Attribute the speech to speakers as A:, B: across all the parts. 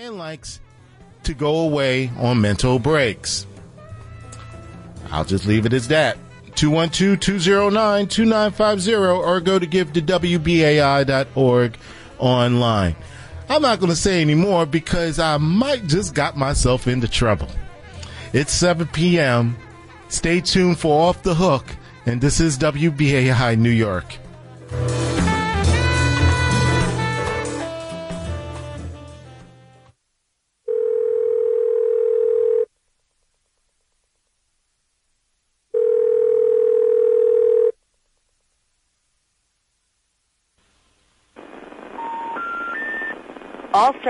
A: and likes to go away on mental breaks. I'll just leave it as that. 212-209-2950 or go to give to WBAI.org online. I'm not going to say any more because I might just got myself into trouble. It's 7 p.m. Stay tuned for Off the Hook, and this is WBAI New York.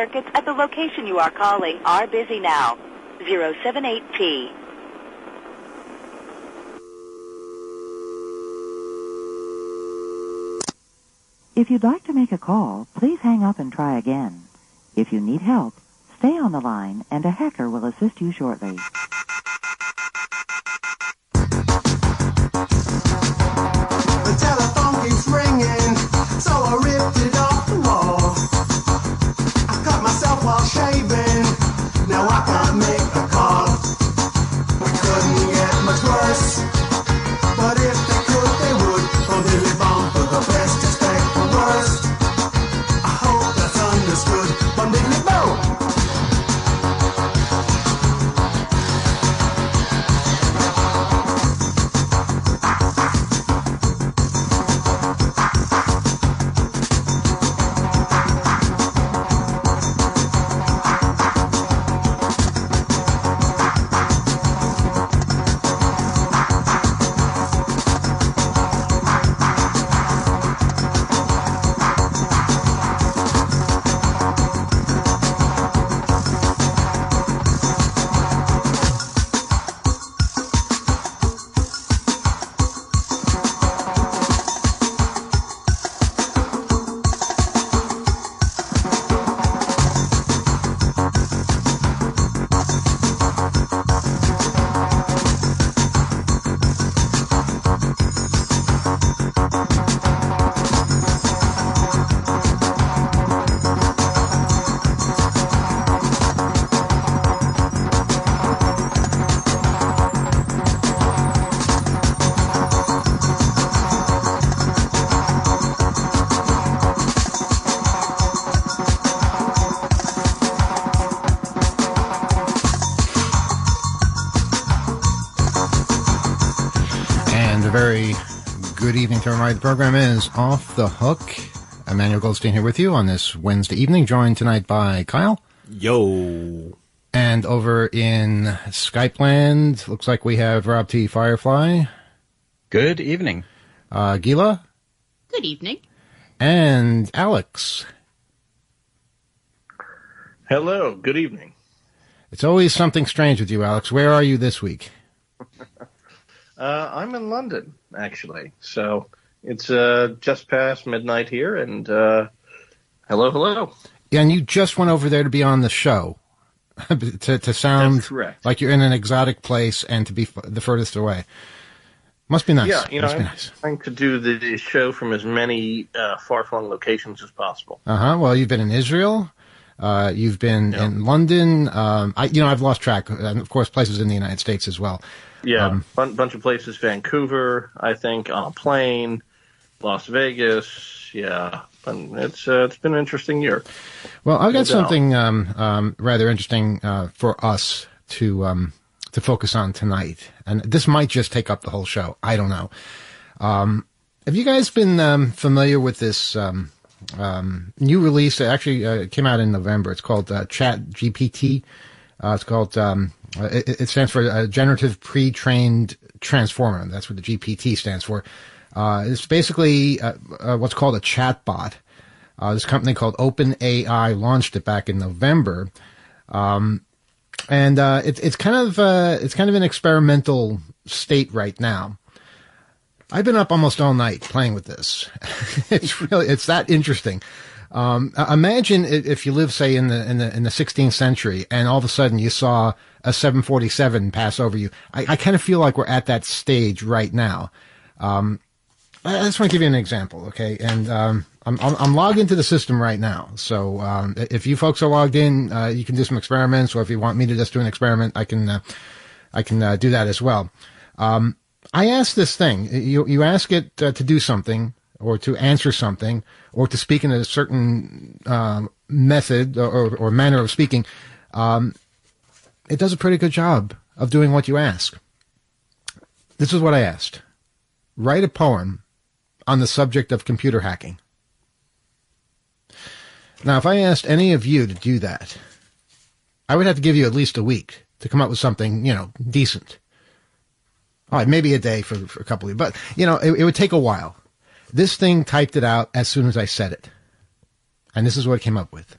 B: Circuits at the location you are calling are busy now. 078P.
C: If you'd like to make a call, please hang up and try again. If you need help, stay on the line and a hacker will assist you shortly.
D: The telephone keeps ringing, so I ripped it off myself
E: evening to everybody. The program is Off the Hook. Emmanuel Goldstein here with you on this Wednesday evening, joined tonight by Kyle.
F: Yo.
E: And over in Skype land, looks like we have Rob T. Firefly.
F: Good evening.
E: Uh, Gila.
G: Good evening.
E: And Alex.
H: Hello, good evening.
E: It's always something strange with you, Alex. Where are you this week?
H: Uh, I'm in London, actually. So it's uh, just past midnight here, and uh, hello, hello.
E: Yeah, and you just went over there to be on the show. to, to sound like you're in an exotic place and to be f- the furthest away. Must be nice.
H: Yeah, you know,
E: Must
H: I'm
E: nice.
H: trying to do the show from as many uh, far-flung locations as possible.
E: Uh huh. Well, you've been in Israel. Uh, you've been
H: Yeah.
E: in London. Um, I, you know, I've lost track, and of course, places in the United States as well.
H: Yeah,
E: Um,
H: bun- bunch of places. Vancouver, I think, on a plane. Las Vegas. Yeah, and it's uh, it's been an interesting year.
E: Well, I've got
H: No
E: something um, um, rather interesting uh, for us to um, to focus on tonight, and this might just take up the whole show. I don't know. Um, have you guys been um, familiar with this um, um, new release? It actually uh, came out in November. It's called uh, Chat GPT. Uh, it's called it, it stands for uh, Generative Pre-trained Transformer. That's what the GPT stands for. Uh, it's basically uh, uh, what's called a chatbot. Uh, this company called OpenAI launched it back in November, um, and uh, it's it's kind of uh, it's kind of an experimental state right now. I've been up almost all night playing with this. it's really it's that interesting. Um, imagine if you live, say, in the in the in the 16th century, and all of a sudden you saw a 747 pass over you. I, I kind of feel like we're at that stage right now. Um, I just want to give you an example, okay? And um, I'm, I'm, I'm logged into the system right now. So um, if you folks are logged in, uh, you can do some experiments, or if you want me to just do an experiment, I can uh, I can uh, do that as well. Um, I ask this thing. You you ask it uh, to do something, or to answer something, or to speak in a certain um, method or, or manner of speaking. Um, it does a pretty good job of doing what you ask. This is what I asked: write a poem on the subject of computer hacking. Now, if I asked any of you to do that, I would have to give you at least a week to come up with something, you know, decent. All right, maybe a day for, for a couple of you, but you know, it, it would take a while. This thing typed it out as soon as I said it. And this is what it came up with.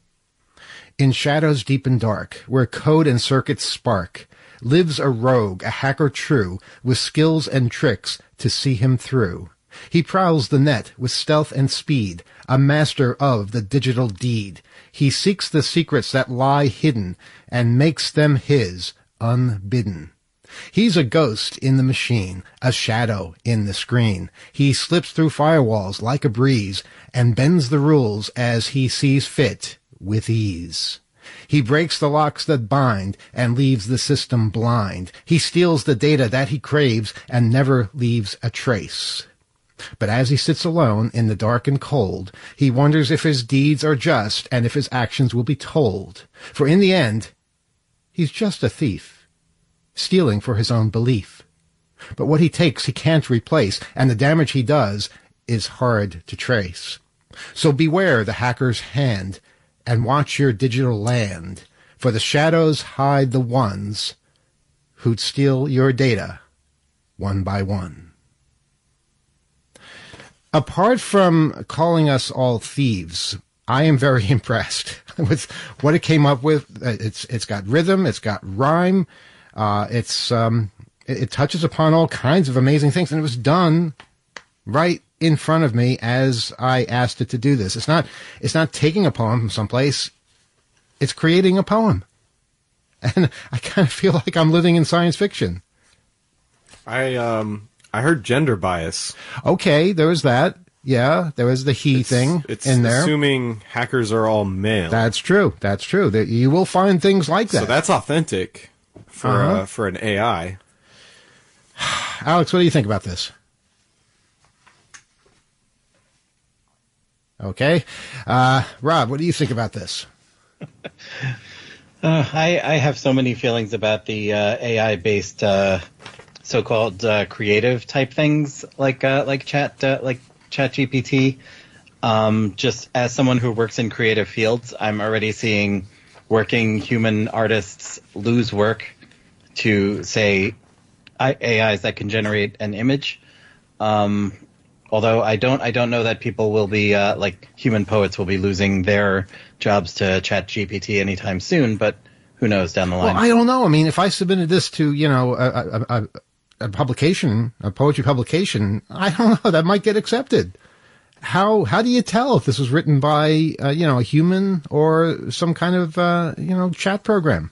E: In shadows deep and dark, where code and circuits spark, lives a rogue, a hacker true, with skills and tricks to see him through. He prowls the net with stealth and speed, a master of the digital deed. He seeks the secrets that lie hidden and makes them his unbidden. He's a ghost in the machine, a shadow in the screen. He slips through firewalls like a breeze and bends the rules as he sees fit with ease. He breaks the locks that bind and leaves the system blind. He steals the data that he craves and never leaves a trace. But as he sits alone in the dark and cold, he wonders if his deeds are just and if his actions will be told. For in the end, he's just a thief, stealing for his own belief. But what he takes he can't replace, and the damage he does is hard to trace. So beware the hacker's hand, and watch your digital land, for the shadows hide the ones who'd steal your data one by one apart from calling us all thieves, I am very impressed with what it came up with. It's it's got rhythm, it's got rhyme, uh, it's um, it, it, touches upon all kinds of amazing things, and it was done right in front of me as I asked it to do this. It's not it's not taking a poem from someplace; it's creating a poem, and I kind of feel like I'm living in science fiction.
G: I um I heard gender bias.
E: Okay, there was that. Yeah, there was the he
G: it's,
E: thing
G: it's
E: in there.
G: Assuming hackers are all male.
E: That's true. That's true. That you will find things like that.
G: So that's authentic for uh-huh. uh, for an AI.
E: Alex, what do you think about this? Okay, uh, Rob, what do you think about this?
F: Uh, I, I have so many feelings about the uh, AI based uh, so-called uh, creative type things like uh, like chat uh, like chat gpt um, just as someone who works in creative fields i'm already seeing working human artists lose work to say ais that can generate an image um, although i don't i don't know that people will be uh, like human poets will be losing their jobs to chat gpt anytime soon but who knows down the line?
E: Well, I don't know. I mean, if I submitted this to, you know, a, a, a publication, a poetry publication, I don't know, that might get accepted. How how do you tell if this was written by uh, you know a human or some kind of uh, you know chat program?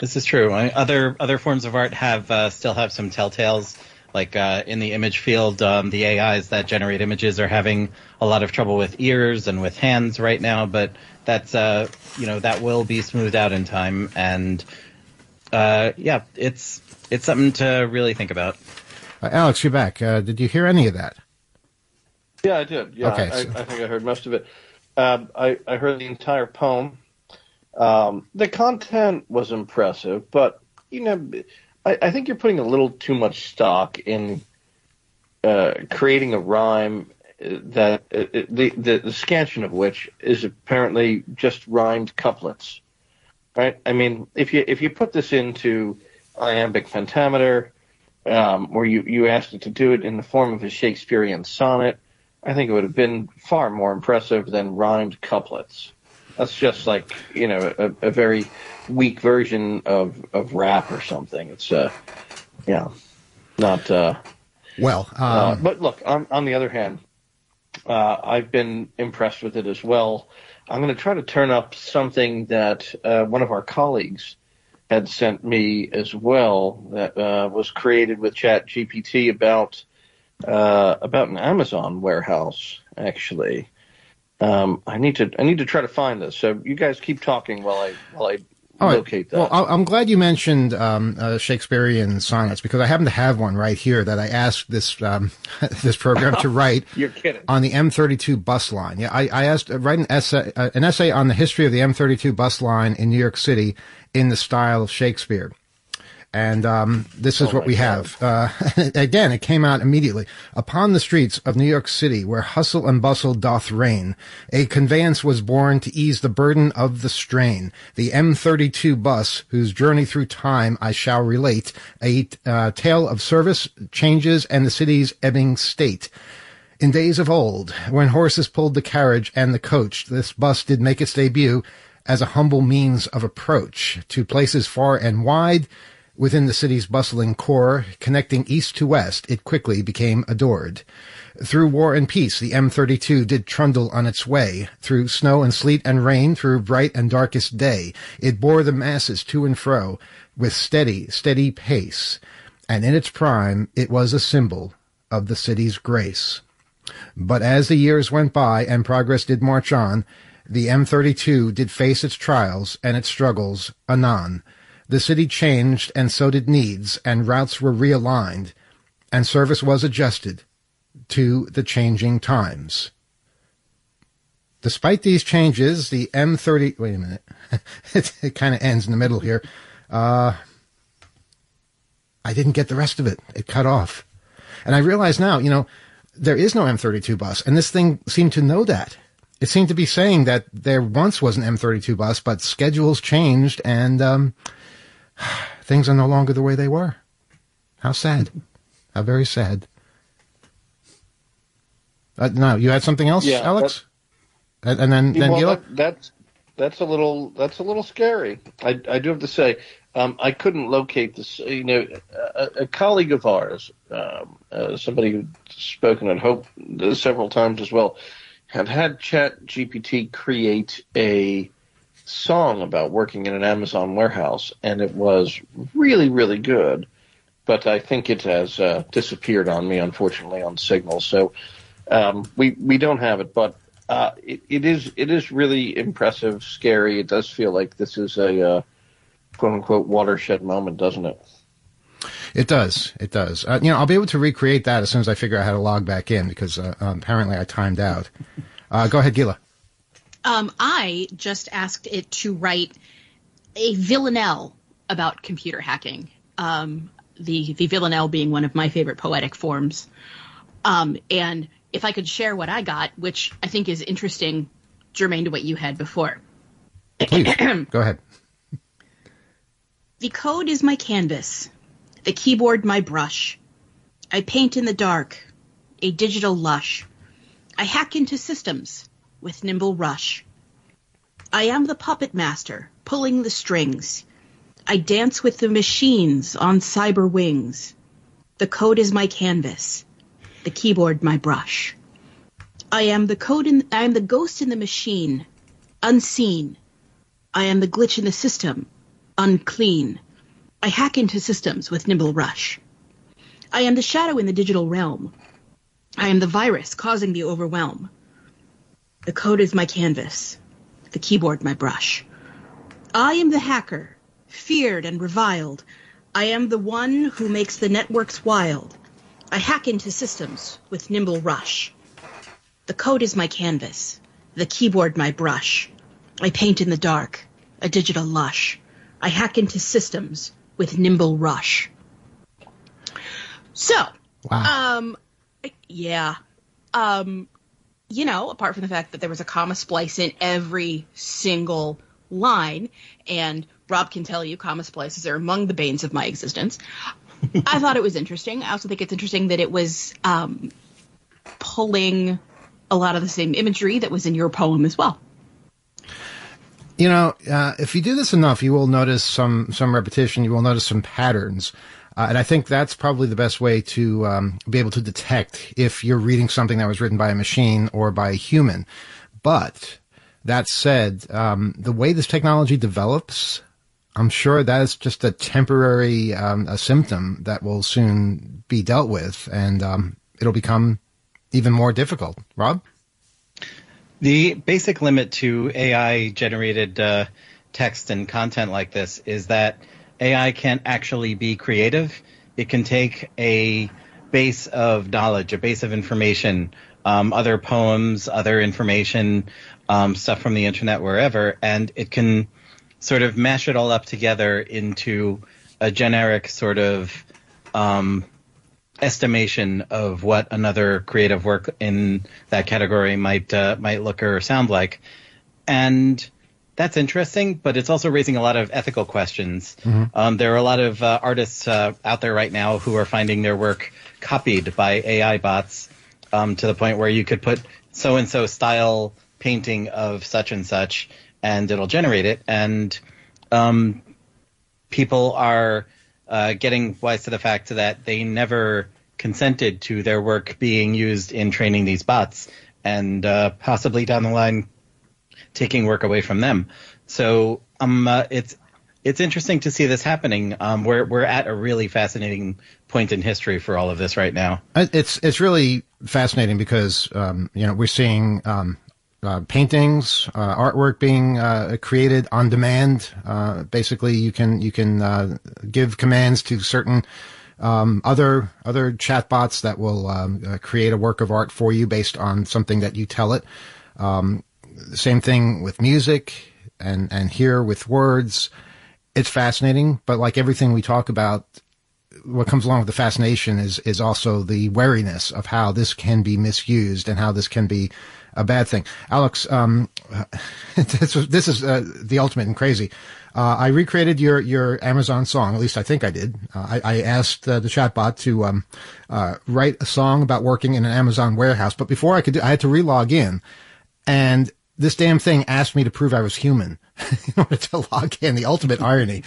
F: This is true. Other other forms of art have uh, still have some telltales. Like uh, in the image field, um, the AIs that generate images are having a lot of trouble with ears and with hands right now. But that's uh, you know that will be smoothed out in time, and uh, yeah, it's it's something to really think about.
E: Uh, Alex, you're back. Uh, did you hear any of that?
H: Yeah, I did. Yeah,
E: okay,
H: I, so. I think I heard most of it. Um, I, I heard the entire poem. Um, the content was impressive, but you know, I, I, think you're putting a little too much stock in uh, creating a rhyme that uh, the, the the scansion of which is apparently just rhymed couplets right? I mean, if you if you put this into iambic pentameter, um, where you you asked it to do it in the form of a Shakespearean sonnet, I think it would have been far more impressive than rhymed couplets. That's just like you know a, a very weak version of of rap or something. It's uh, yeah, not uh.
E: Well,
H: uh, um, uh, but look, on on the other hand, uh, I've been impressed with it as well. I'm going to try to turn up something that uh, one of our colleagues had sent me as well that uh, was created with Chat GPT about uh, about an Amazon warehouse. Actually, um, I need to I need to try to find this. So you guys keep talking while I while I
E: All right.
H: locate that.
E: Well, I- I'm glad you mentioned um, uh, Shakespearean sonnets because I happen to have one right here that I asked this um, this program to write
H: You're kidding.
E: on the M32 bus line. Yeah, I, I asked uh, write an essay uh, an essay on the history of the M32 bus line in New York City in the style of Shakespeare. And um, this is
H: Oh
E: what we
H: God.
E: have. Uh, again, it came out immediately. Upon the streets of New York City, where hustle and bustle doth reign, a conveyance was born to ease the burden of the strain. The M32 bus, whose journey through time I shall relate, a uh, tale of service, changes, and the city's ebbing state. In days of old, when horses pulled the carriage and the coach, this bus did make its debut as a humble means of approach to places far and wide within the city's bustling core, connecting east to west. It quickly became adored. Through war and peace, the M32 did trundle on its way. Through snow and sleet and rain, through bright and darkest day, it bore the masses to and fro with steady, steady pace. And in its prime, it was a symbol of the city's grace. But as the years went by and progress did march on, the M32 did face its trials and its struggles anon. The city changed and so did needs, and routes were realigned, and service was adjusted to the changing times. Despite these changes, the M30, wait a minute, it, it kind of ends in the middle here. Uh, I didn't get the rest of it. It cut off. And I realize now, you know, there is no M32 bus, and this thing seemed to know that. It seemed to be saying that there once was an M32 bus, but schedules changed and um, things are no longer the way they were. How sad. How very sad. Uh, no, you had something else,
H: Yeah,
E: Alex? And, and then, then
H: well,
E: Gila?
H: that, that's that's a little that's a little scary. I, I do have to say, um, I couldn't locate this. You know, a, a colleague of ours, um, uh, somebody who's spoken at Hope uh, several times as well, had had Chat GPT create a song about working in an Amazon warehouse, and it was really really good. But I think it has uh, disappeared on me, unfortunately, on Signal. So um, we we don't have it, but uh, it, it is it is really impressive, scary. It does feel like this is a uh, quote unquote watershed moment, doesn't it?
E: It does. It does. Uh, you know, I'll be able to recreate that as soon as I figure out how to log back in because uh, apparently I timed out. Uh, go ahead, Gila.
I: Um, I just asked it to write a villanelle about computer hacking. Um, the the villanelle being one of my favorite poetic forms. Um, and if I could share what I got, which I think is interesting, germane to what you had before.
E: Please, go ahead.
I: The code is my canvas, the keyboard my brush. I paint in the dark, a digital lush. I hack into systems with nimble rush. I am the puppet master, pulling the strings. I dance with the machines on cyber wings. The code is my canvas, the keyboard my brush. I am the code in I am the ghost in the machine, unseen. I am the glitch in the system, unclean. I hack into systems with nimble rush. I am the shadow in the digital realm. I am the virus causing the overwhelm. The code is my canvas, the keyboard my brush. I am the hacker, feared and reviled. I am the one who makes the networks wild. I hack into systems with nimble rush. The code is my canvas, the keyboard my brush. I paint in the dark, a digital lush. I hack into systems with nimble rush. So,
E: Wow.
I: um, yeah, um, you know, apart from the fact that there was a comma splice in every single line, and Rob can tell you comma splices are among the banes of my existence. I thought it was interesting. I also think it's interesting that it was um, pulling a lot of the same imagery that was in your poem as well.
E: You know, uh, if you do this enough, you will notice some some repetition. You will notice some patterns, uh, and I think that's probably the best way to um, be able to detect if you're reading something that was written by a machine or by a human. But that said, um, the way this technology develops, I'm sure that is just a temporary um, a symptom that will soon be dealt with, and um, it'll become even more difficult. Rob?
F: The basic limit to AI generated uh, text and content like this is that AI can't actually be creative. It can take a base of knowledge, a base of information, um, other poems, other information, um, stuff from the internet, wherever, and it can sort of mash it all up together into a generic sort of um, estimation of what another creative work in that category might uh, might look or sound like, and that's interesting. But it's also raising a lot of ethical questions. Um, there are a lot of uh, artists uh, out there right now who are finding their work copied by AI bots um, to the point where you could put so and so style painting of such and such, and it'll generate it. And um, people are uh, getting wise to the fact that they never consented to their work being used in training these bots, and uh, possibly down the line taking work away from them. So um, uh, it's it's interesting to see this happening. Um, we're we're at a really fascinating point in history for all of this right now.
E: It's it's really fascinating because um, you know we're seeing um, uh, paintings, uh, artwork being uh, created on demand. Uh, basically, you can you can uh, give commands to certain um, other other chatbots that will um, uh, create a work of art for you based on something that you tell it. Um, same thing with music and and here with words. It's fascinating, but like everything we talk about, what comes along with the fascination is is also the wariness of how this can be misused and how this can be a bad thing. Alex, um, this, is- this is uh, the ultimate and crazy. Uh, I recreated your your Amazon song. At least I think I did. Uh, I, I asked uh, the chatbot to um, uh, write a song about working in an Amazon warehouse, but before I could do, I had to relog in, and this damn thing asked me to prove I was human in order to log in. The ultimate irony.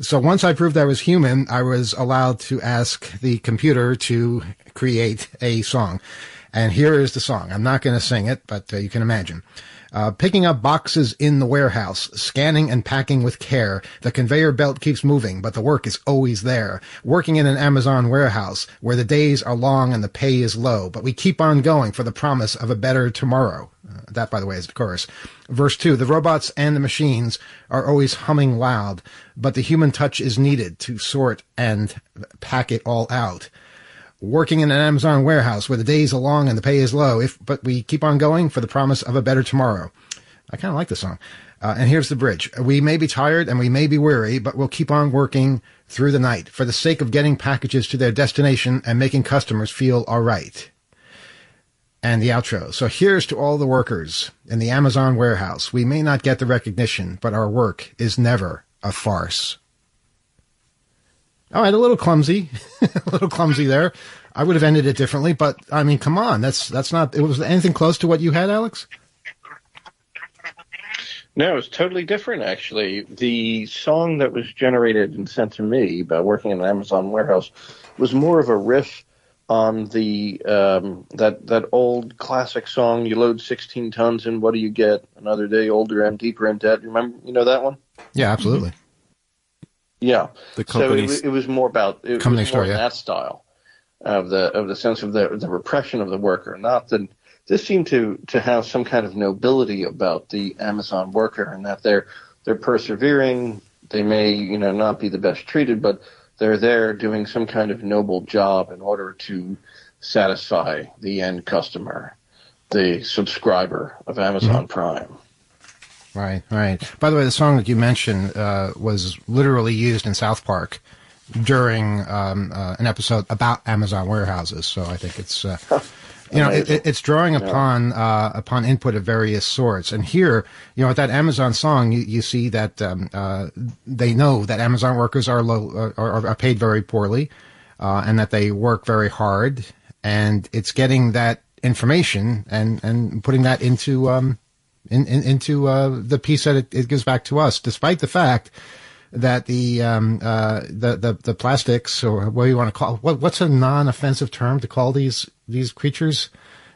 E: So once I proved I was human, I was allowed to ask the computer to create a song. And here is the song. I'm not going to sing it, but uh, you can imagine. Uh, picking up boxes in the warehouse, scanning and packing with care. The conveyor belt keeps moving, but the work is always there. Working in an Amazon warehouse where the days are long and the pay is low, but we keep on going for the promise of a better tomorrow. That, by the way, is the chorus. Verse two, the robots and the machines are always humming loud, but the human touch is needed to sort and pack it all out working in an Amazon warehouse where the days are long and the pay is low. If but we keep on going for the promise of a better tomorrow. I kind of like the song. Uh, and here's the bridge. We may be tired and we may be weary, but we'll keep on working through the night for the sake of getting packages to their destination and making customers feel all right. And the outro. So here's to all the workers in the Amazon warehouse. We may not get the recognition, but our work is never a farce. All right, a little clumsy, a little clumsy there. I would have ended it differently, but I mean, come on, that's that's not. It was anything close to what you had, Alex.
H: No, it's totally different, actually. The song that was generated and sent to me by working in an Amazon warehouse was more of a riff on the um, that that old classic song. You load 16 tons, and what do you get? Another day older and deeper in debt. Remember, you know that one?
E: Yeah, absolutely.
H: Yeah.
G: The
H: so it, it was more about it
E: Come
H: was more
E: door, yeah.
H: that style of the of the sense of the the repression of the worker, not that this seemed to to have some kind of nobility about the Amazon worker, and that they're they're persevering. They may you know not be the best treated, but they're there doing some kind of noble job in order to satisfy the end customer, the subscriber of Amazon Prime.
E: Right, right. By the way, the song that you mentioned uh, was literally used in South Park during um, uh, an episode about Amazon warehouses. So I think it's. Uh, You know, it, it- it's drawing upon uh, upon input of various sorts, and here, you know, with that Amazon song, you, you see that um, uh, they know that Amazon workers are low uh, are, are paid very poorly, uh, and that they work very hard, and it's getting that information and and putting that into um, in, in, into uh, the piece that it, it gives back to us, despite the fact that the um, uh, the, the, the plastics or what you want to call what, what's a non-offensive term to call these these creatures?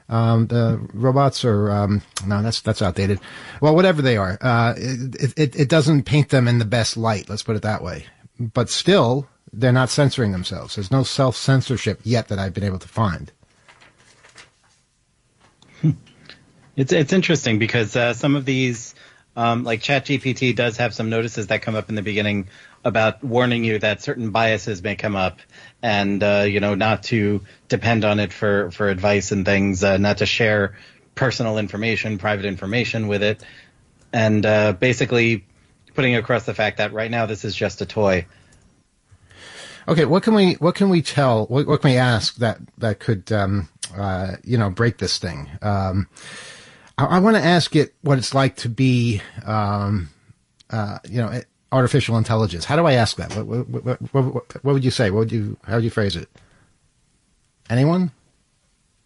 E: Um, the robots or um, no that's that's outdated. Well whatever they are uh, it, it, it doesn't paint them in the best light let's put it that way. But still they're not censoring themselves. There's no self-censorship yet that I've been able to find. Hmm.
F: It's it's interesting because uh, some of these um, like ChatGPT, does have some notices that come up in the beginning about warning you that certain biases may come up, and uh, you know not to depend on it for for advice and things, uh, not to share personal information, private information with it, and uh, basically putting across the fact that right now this is just a toy.
E: Okay, what can we what can we tell? What, what can we ask that that could um, uh, you know break this thing? Um, I, I want to ask it what it's like to be um, uh, you know artificial intelligence. How do I ask that? What what, what, what, what would you say? What would you how would you phrase it? Anyone?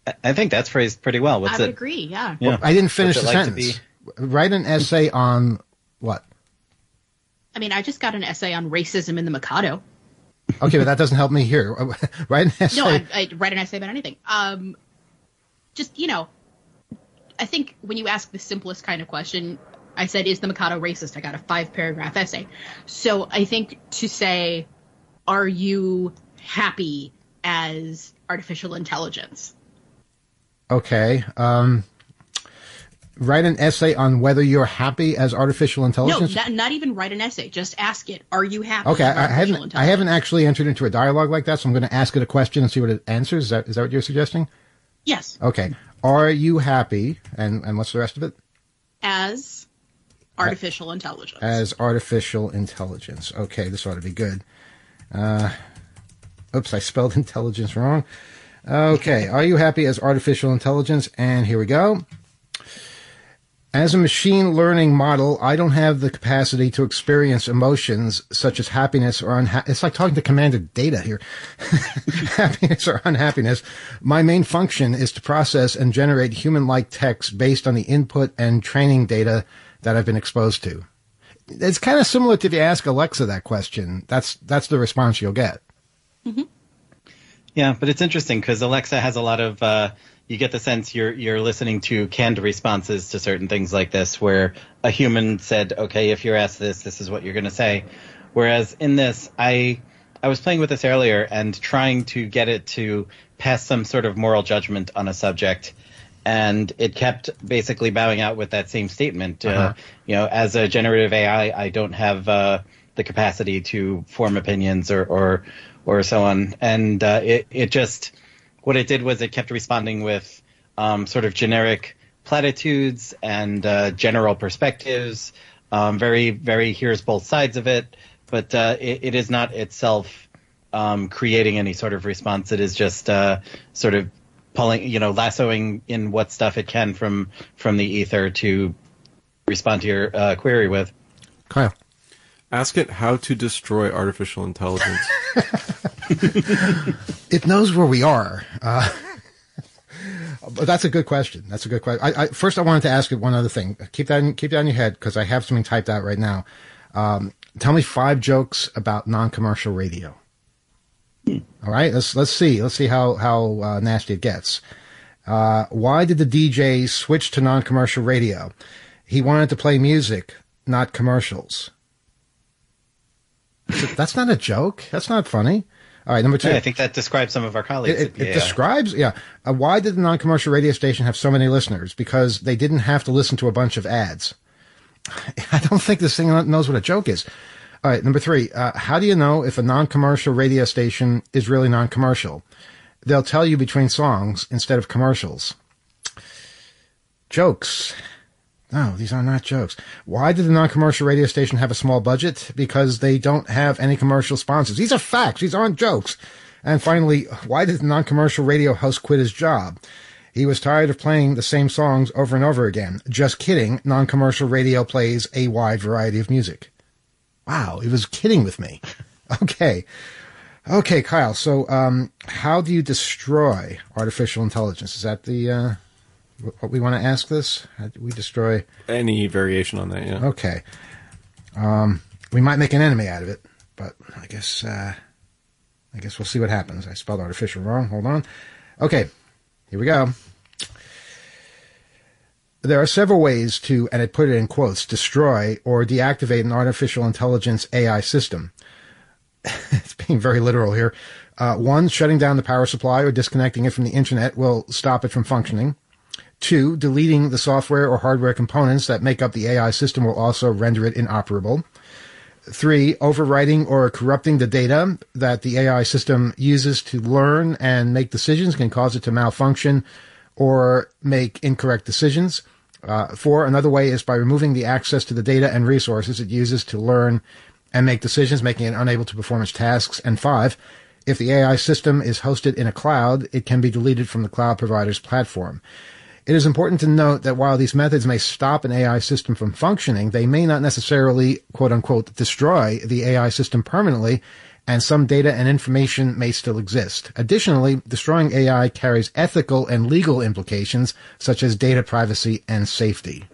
F: I- I think that's phrased pretty well. What's
I: I would
F: it?
I: agree. Yeah.
F: Yeah.
E: I didn't finish
F: What's
E: the
F: like to
E: sentence. Write an essay on what?
I: I mean, I just got an essay on racism in the Mikado.
E: Okay, but that doesn't help me here. Write an essay.
I: No, I, I write an essay about anything. Um, just you know, I think when you ask the simplest kind of question, I said, "Is the Mikado racist?" I got a five paragraph essay. So I think to say, "Are you happy as artificial intelligence?"
E: Okay. Um, write an essay on whether you're happy as artificial
I: No,
E: intelligence.
I: not, not even write an essay. Just ask it, "Are you happy?"
E: okay, I haven't. I haven't actually entered into a dialogue like that, so I'm going to ask it a question and see what it answers. Is that is that what you're suggesting?
I: Yes,
E: Okay. Are you happy? And and what's the rest of it?
I: as artificial intelligence.
E: As artificial intelligence. Okay, this ought to be good. Uh, oops, I spelled intelligence wrong. Okay, are you happy as artificial intelligence? And here we go. As a machine learning model, I don't have the capacity to experience emotions such as happiness or unhappiness. It's like talking to Commander Data here. happiness or unhappiness. My main function is to process and generate human-like text based on the input and training data that I've been exposed to. It's kind of similar to if you ask Alexa that question. That's that's the response you'll get.
F: Yeah, but it's interesting because Alexa has a lot of. Uh, you get the sense you're you're listening to canned responses to certain things like this, where a human said, "Okay, if you're asked this, this is what you're going to say." Whereas in this, I I was playing with this earlier and trying to get it to pass some sort of moral judgment on a subject, and it kept basically bowing out with that same statement. uh
E: Uh-huh.
F: you know, as a generative AI, I don't have uh, the capacity to form opinions or or or so on, and uh, it it just what it did was it kept responding with um, sort of generic platitudes and uh, general perspectives. Um, very, very here's both sides of it, but uh, it, it is not itself um, creating any sort of response. It is just uh, sort of pulling, you know, lassoing in what stuff it can from from the ether to respond to your uh, query with.
E: Kyle.
G: Ask it how to destroy artificial intelligence.
E: It knows where we are. Uh, but that's a good question. That's a good question. I, I, first, I wanted to ask you one other thing. Keep that in, keep that in your head because I have something typed out right now. Um, tell me five jokes about non-commercial radio. All right, let's let's see. Let's see how how uh, nasty it gets. Uh, why did the DJ switch to non-commercial radio? He wanted to play music, not commercials. That's not a joke. That's not funny. All right, number two.
F: Yeah, I think that describes some of our colleagues.
E: It, it, it describes, yeah. Uh, why did the non-commercial radio station have so many listeners? Because they didn't have to listen to a bunch of ads. I don't think this thing knows what a joke is. All right, number three. Uh, how do you know if a non-commercial radio station is really non-commercial? They'll tell you between songs instead of commercials. Jokes. No, these are not jokes. Why did the non-commercial radio station have a small budget? Because they don't have any commercial sponsors. These are facts. These aren't jokes. And finally, why did the non-commercial radio host quit his job? He was tired of playing the same songs over and over again. Just kidding. Non-commercial radio plays a wide variety of music. Wow, he was kidding with me. Okay. Okay, Kyle. So, um, how do you destroy artificial intelligence? Is that the, uh, what we want to ask this? We destroy?
G: Any variation on that, yeah.
E: Okay. Um, we might make an enemy out of it, but I guess, uh, I guess we'll see what happens. I spelled artificial wrong. Hold on. Okay. Here we go. There are several ways to, and I put it in quotes, destroy or deactivate an artificial intelligence AI system. it's being very literal here. Uh, one, shutting down the power supply or disconnecting it from the internet will stop it from functioning. Two, deleting the software or hardware components that make up the AI system will also render it inoperable. Three, overwriting or corrupting the data that the AI system uses to learn and make decisions can cause it to malfunction or make incorrect decisions. Uh, four, another way is by removing the access to the data and resources it uses to learn and make decisions, making it unable to perform its tasks. And five, if the AI system is hosted in a cloud, it can be deleted from the cloud provider's platform. It is important to note that while these methods may stop an AI system from functioning, they may not necessarily, quote unquote, destroy the AI system permanently, and some data and information may still exist. Additionally, destroying AI carries ethical and legal implications, such as data privacy and safety.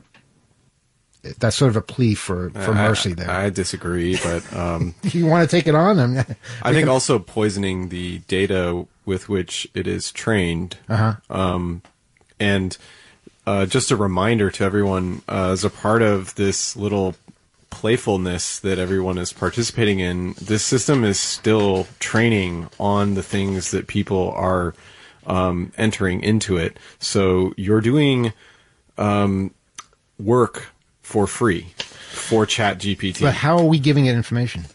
E: That's sort of a plea for, for
G: I-
E: mercy there.
G: I, disagree, but um,
E: you want to take it on? I,
G: think also poisoning the data with which it is trained.
E: Uh-huh.
G: Um, and uh, just a reminder to everyone, uh, as a part of this little playfulness that everyone is participating in, this system is still training on the things that people are um, entering into it. So you're doing um, work for free for ChatGPT.
E: but how are we giving it information?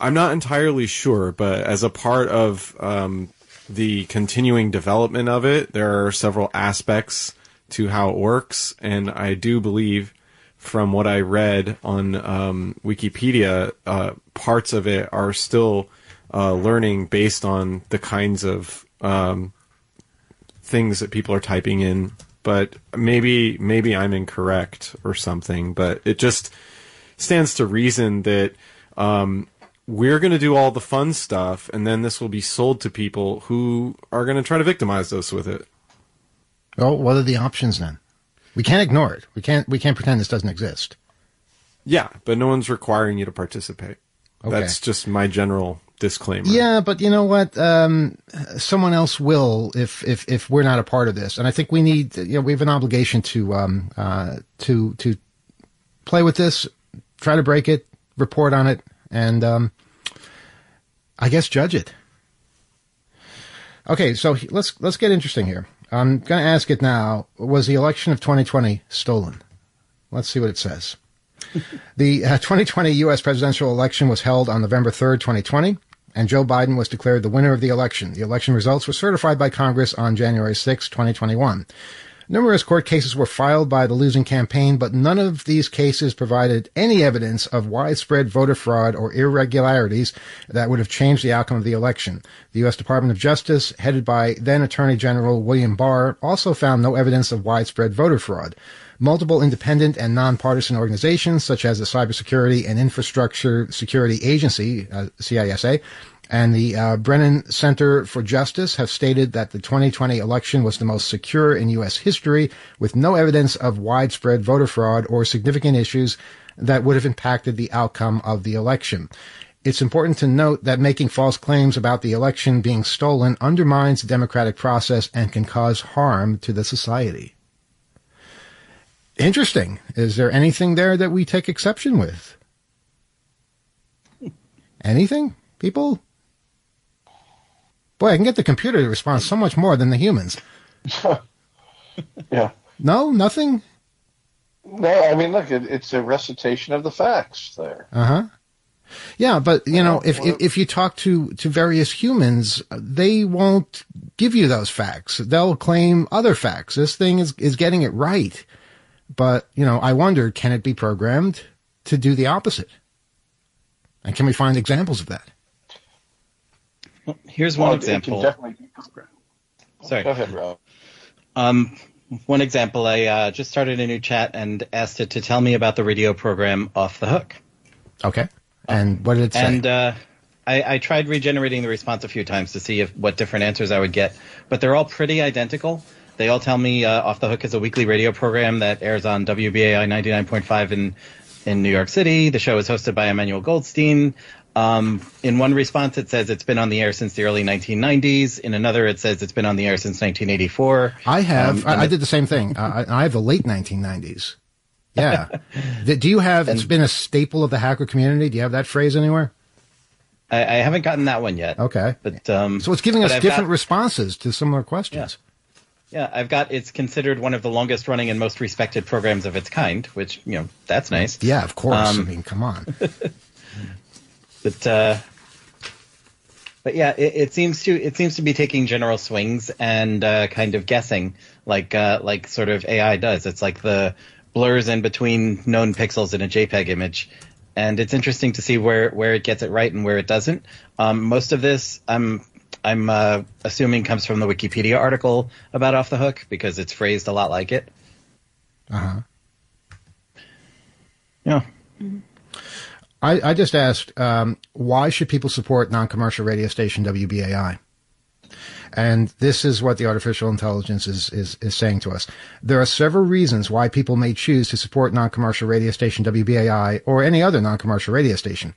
G: I'm not entirely sure, but as a part of um, the continuing development of it, there are several aspects to how it works, and I do believe, from what I read on um, Wikipedia, uh, parts of it are still uh, learning based on the kinds of um, things that people are typing in. But maybe maybe I'm incorrect or something. But it just stands to reason that um, we're going to do all the fun stuff, and then this will be sold to people who are going to try to victimize us with it.
E: Well, what are the options then? We can't ignore it. We can't. We can't pretend this doesn't exist.
G: Yeah, but no one's requiring you to participate.
E: Okay.
G: That's just my general disclaimer.
E: Yeah, but you know what? Um, someone else will if if if we're not a part of this, and I think we need. You know, we have an obligation to um uh to to play with this, try to break it, report on it, and um, I guess judge it. Okay, so let's let's get interesting here. I'm going to ask it now. Was the election of 2020 stolen? Let's see what it says. The uh, 2020 U.S. presidential election was held on November 3rd, 2020, and Joe Biden was declared the winner of the election. The election results were certified by Congress on January 6, 2021. Numerous court cases were filed by the losing campaign, but none of these cases provided any evidence of widespread voter fraud or irregularities that would have changed the outcome of the election. The U.S. Department of Justice, headed by then Attorney General William Barr, also found no evidence of widespread voter fraud. Multiple independent and nonpartisan organizations, such as the Cybersecurity and Infrastructure Security Agency, uh, CISA, and the uh, Brennan Center for Justice have stated that the 2020 election was the most secure in U.S. history, with no evidence of widespread voter fraud or significant issues that would have impacted the outcome of the election. It's important to note that making false claims about the election being stolen undermines the democratic process and can cause harm to the society. Interesting. Is there anything there that we take exception with? Anything, people? Boy, I can get the computer to respond so much more than the humans.
H: Yeah.
E: No, nothing.
H: No, I mean, look, it, it's a recitation of the facts there.
E: Uh huh. Yeah, but you know, if, if if you talk to to various humans, they won't give you those facts. They'll claim other facts. This thing is is getting it right, but you know, I wonder, can it be programmed to do the opposite? And can we find examples of that?
F: Here's one
H: Well, it can
F: example.
H: definitely.
F: Sorry.
H: Go ahead, Rob.
F: Um, one example, I uh, just started a new chat and asked it to tell me about the radio program Off the Hook.
E: Okay. And what did it say?
F: And uh, I, I tried regenerating the response a few times to see if what different answers I would get, but they're all pretty identical. They all tell me uh, Off the Hook is a weekly radio program that airs on WBAI 99.5 in in New York City. The show is hosted by Emmanuel Goldstein. Um, in one response, it says it's been on the air since the early 1990s. In another, it says it's been on the air since 1984.
E: I have.
F: Um,
E: I, I did the same thing. I, I have the late 1990s. Yeah. Do you have? It's been a staple of the hacker community. Do you have that phrase anywhere?
F: I, I haven't gotten that one yet.
E: Okay.
F: But um,
E: So it's giving us
F: I've
E: different
F: got-
E: responses to similar questions.
F: Yeah, I've got it's considered one of the longest running and most respected programs of its kind, which you know that's nice.
E: Yeah, of course. I
F: Um,
E: mean, come on.
F: But uh, but yeah, it, it seems to it seems to be taking general swings and uh, kind of guessing like uh, like sort of AI does. It's like the blurs in between known pixels in a JPEG image. And it's interesting to see where, where it gets it right and where it doesn't. Um, most of this, I'm I'm uh, assuming, comes from the Wikipedia article about Off the Hook because it's phrased a lot like it.
E: Uh huh.
F: Yeah.
E: I, I just asked, um, why should people support non-commercial radio station WBAI? And this is what the artificial intelligence is, is, is saying to us. There are several reasons why people may choose to support non-commercial radio station WBAI or any other non-commercial radio station.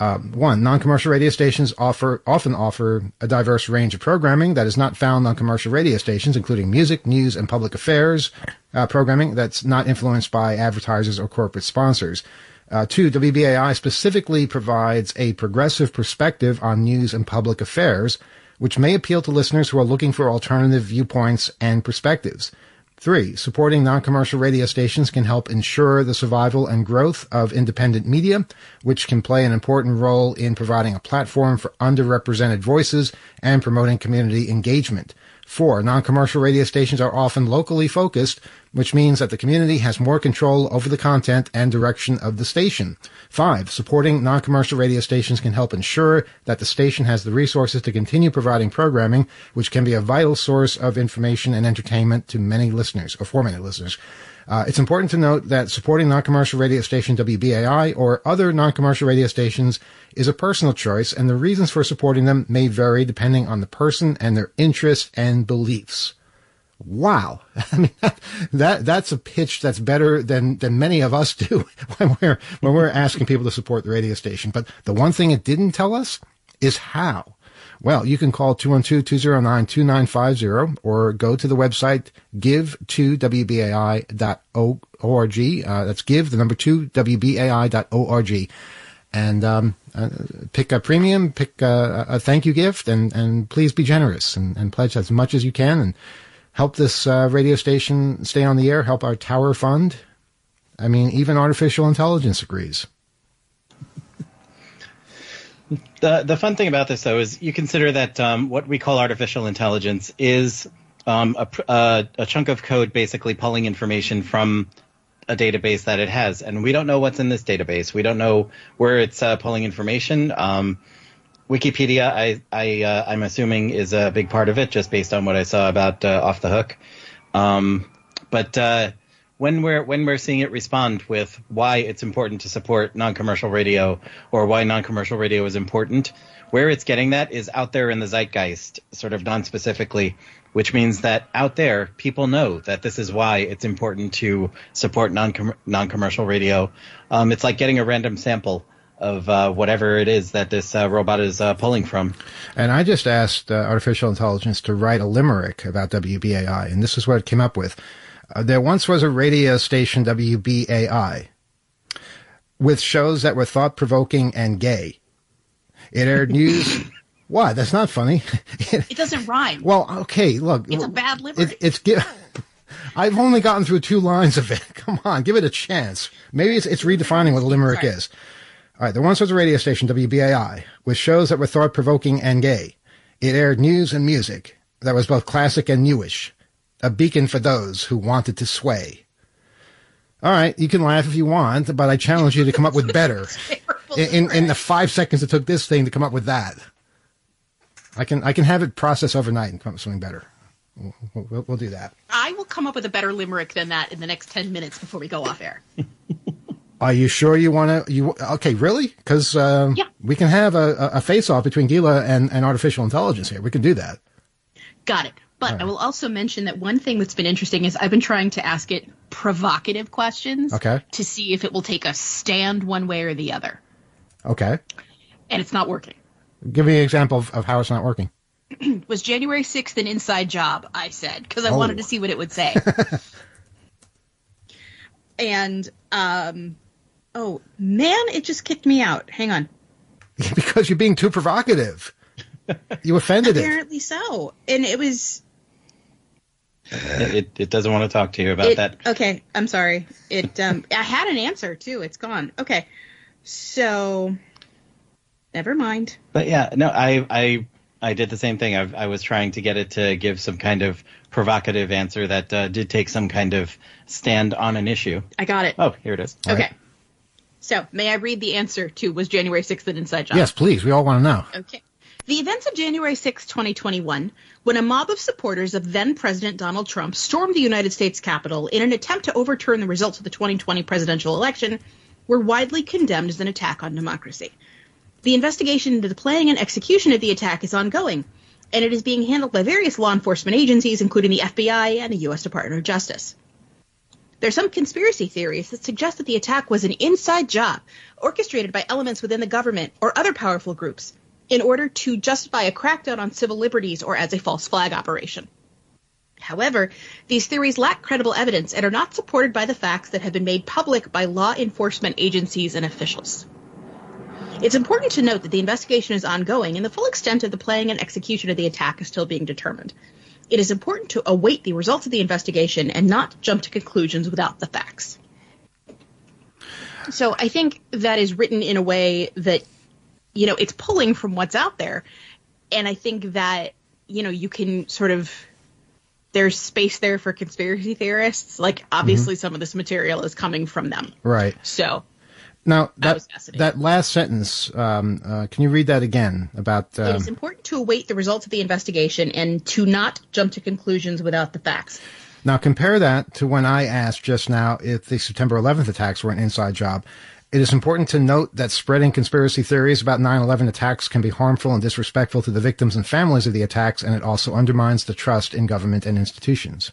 E: Um, one, non-commercial radio stations offer often offer a diverse range of programming that is not found on commercial radio stations, including music, news, and public affairs uh, programming that's not influenced by advertisers or corporate sponsors. Uh, two, WBAI specifically provides a progressive perspective on news and public affairs, which may appeal to listeners who are looking for alternative viewpoints and perspectives. Three, supporting non-commercial radio stations can help ensure the survival and growth of independent media, which can play an important role in providing a platform for underrepresented voices and promoting community engagement. Four, non-commercial radio stations are often locally focused, which means that the community has more control over the content and direction of the station. Five, supporting non-commercial radio stations can help ensure that the station has the resources to continue providing programming, which can be a vital source of information and entertainment to many listeners, or for many listeners. Uh, it's important to note that supporting non-commercial radio station WBAI or other non-commercial radio stations is a personal choice, and the reasons for supporting them may vary depending on the person and their interests and beliefs. Wow, I mean that, that that's a pitch that's better than than many of us do when we're when we're asking people to support the radio station. But the one thing it didn't tell us is how. Well, you can call 212-209-2950 or go to the website give2wbai.org. Uh, that's give, the number two, wbai.org. And um, uh, pick a premium, pick a, a thank you gift, and, and please be generous and, and pledge as much as you can and help this uh, radio station stay on the air, help our tower fund. I mean, even artificial intelligence agrees.
F: The the fun thing about this though is you consider that um, what we call artificial intelligence is um, a, pr- uh, a chunk of code basically pulling information from a database that it has, and we don't know what's in this database. We don't know where it's uh, pulling information. Um, Wikipedia, I, I uh, I'm assuming is a big part of it, just based on what I saw about uh, Off the Hook. Um, but uh, when we're when we're seeing it respond with why it's important to support non-commercial radio or why non-commercial radio is important, where it's getting that is out there in the zeitgeist, sort of non-specifically, which means that out there people know that this is why it's important to support non non-commercial radio. Um, it's like getting a random sample of uh, whatever it is that this uh, robot is uh, pulling from.
E: And I just asked uh, artificial intelligence to write a limerick about WBAI, and this is what it came up with. Uh, there once was a radio station, WBAI, with shows that were thought provoking and gay. It aired news. Why? That's not funny.
I: It doesn't rhyme.
E: well, okay, look.
I: it's a bad limerick.
E: It, it's gi- I've only gotten through two lines of it. Come on, give it a chance. Maybe it's, it's redefining what a limerick
I: Sorry.
E: is. All right, there once was a radio station, WBAI, with shows that were thought provoking and gay. It aired news and music that was both classic and newish, a beacon for those who wanted to sway. All right, you can laugh if you want, but I challenge you to come up with better. In, in, in the five seconds it took this thing to come up with that. I can I can have it process overnight and come up with something better. We'll, we'll, we'll do that.
I: I will come up with a better limerick than that in the next 10 minutes before we go off air.
E: Are you sure you want to? You okay? Really? Because um,
I: Yeah.
E: we can have a, a, a face off between Gila and, and artificial intelligence here. We can do that.
I: Got it. But I will also mention that one thing that's been interesting is I've been trying to ask it provocative questions
E: Okay.
I: to see if it will take a stand one way or the other.
E: Okay.
I: And it's not working.
E: Give me an example of, of how it's not working.
I: Was January 6th an inside job? I said, because I
E: Oh.
I: wanted to see what it would say. and, um, oh, man, it just kicked me out. Hang on.
E: because you're being too provocative. You offended it.
I: Apparently so. And it was.
F: It, it, it doesn't want to talk to you about
I: It-
F: that.
I: Okay, I'm sorry. It um I had an answer too. It's gone. Okay. So never mind.
F: But yeah, no, I I I did the same thing. I, I was trying to get it to give some kind of provocative answer that uh, did take some kind of stand on an issue.
I: I got it.
F: Oh, here it is.
I: okay. So may I read the answer to was January 6th an inside job?
E: Yes, please. We all want to know.
I: Okay. The events of January 6, 2021, when a mob of supporters of then President Donald Trump stormed the United States Capitol in an attempt to overturn the results of the 2020 presidential election, were widely condemned as an attack on democracy. The investigation into the planning and execution of the attack is ongoing, and it is being handled by various law enforcement agencies, including the FBI and the U.S. Department of Justice. There are some conspiracy theories that suggest that the attack was an inside job orchestrated by elements within the government or other powerful groups in order to justify a crackdown on civil liberties or as a false flag operation. However, these theories lack credible evidence and are not supported by the facts that have been made public by law enforcement agencies and officials. It's important to note that the investigation is ongoing and the full extent of the planning and execution of the attack is still being determined. It is important to await the results of the investigation and not jump to conclusions without the facts. So I think that is written in a way that, you know, it's pulling from what's out there. And I think that, you know, you can sort of, there's space there for conspiracy theorists. Like, obviously, some of this material is coming from them.
E: Right.
I: So,
E: Now, that, that last sentence, um, uh, can you read that again about.
I: it
E: Um,
I: is important to await the results of the investigation and to not jump to conclusions without the facts.
E: Now compare that to when I asked just now if the September 11th attacks were an inside job. It is important to note that spreading conspiracy theories about 9/11 attacks can be harmful and disrespectful to the victims and families of the attacks, and it also undermines the trust in government and institutions.